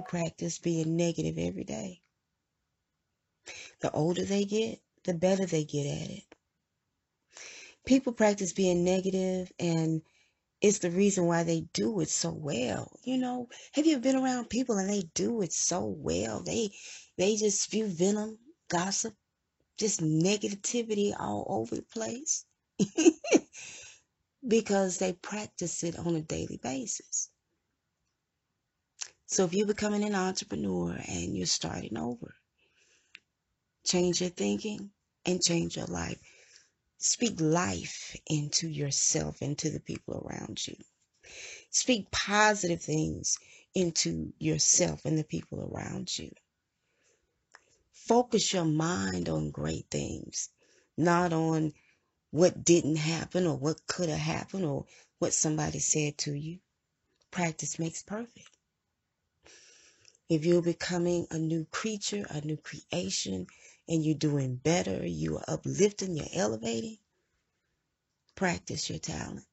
who practice being negative every day. The older they get, the better they get at it. People practice being negative and it's the reason why they do it so well. You know, have you been around people and they do it so well? They they just spew venom, gossip, just negativity all over the place. because they practice it on a daily basis. So if you're becoming an entrepreneur and you're starting over, change your thinking and change your life. Speak life into yourself and to the people around you. Speak positive things into yourself and the people around you. Focus your mind on great things, not on what didn't happen or what could have happened or what somebody said to you. Practice makes perfect. If you're becoming a new creature, a new creation, and you're doing better, you are uplifting, you're elevating, practice your talent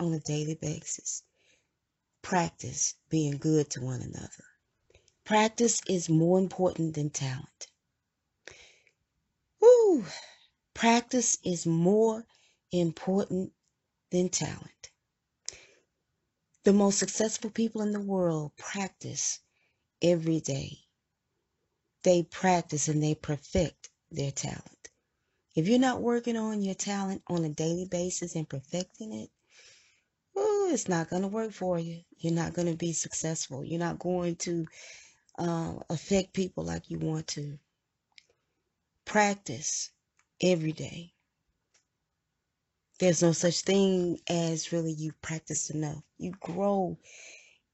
on a daily basis. Practice being good to one another. Practice is more important than talent. Woo! Practice is more important than talent. The most successful people in the world practice every day they practice and they perfect their talent. If you're not working on your talent on a daily basis and perfecting it, it's not going to work for you. You're not going to be successful. You're not going to uh, affect people like you want to. Practice every day. There's no such thing as really you practice enough. You grow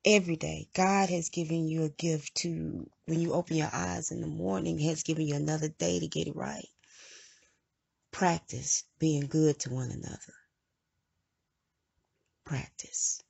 every day. God has given you a gift to, when you open your eyes in the morning, has given you another day to get it right. Practice being good to one another. Practice.